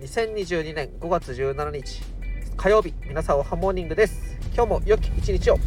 2022年5月17日火曜日皆さんおはモーニングです。今日も良き一日を。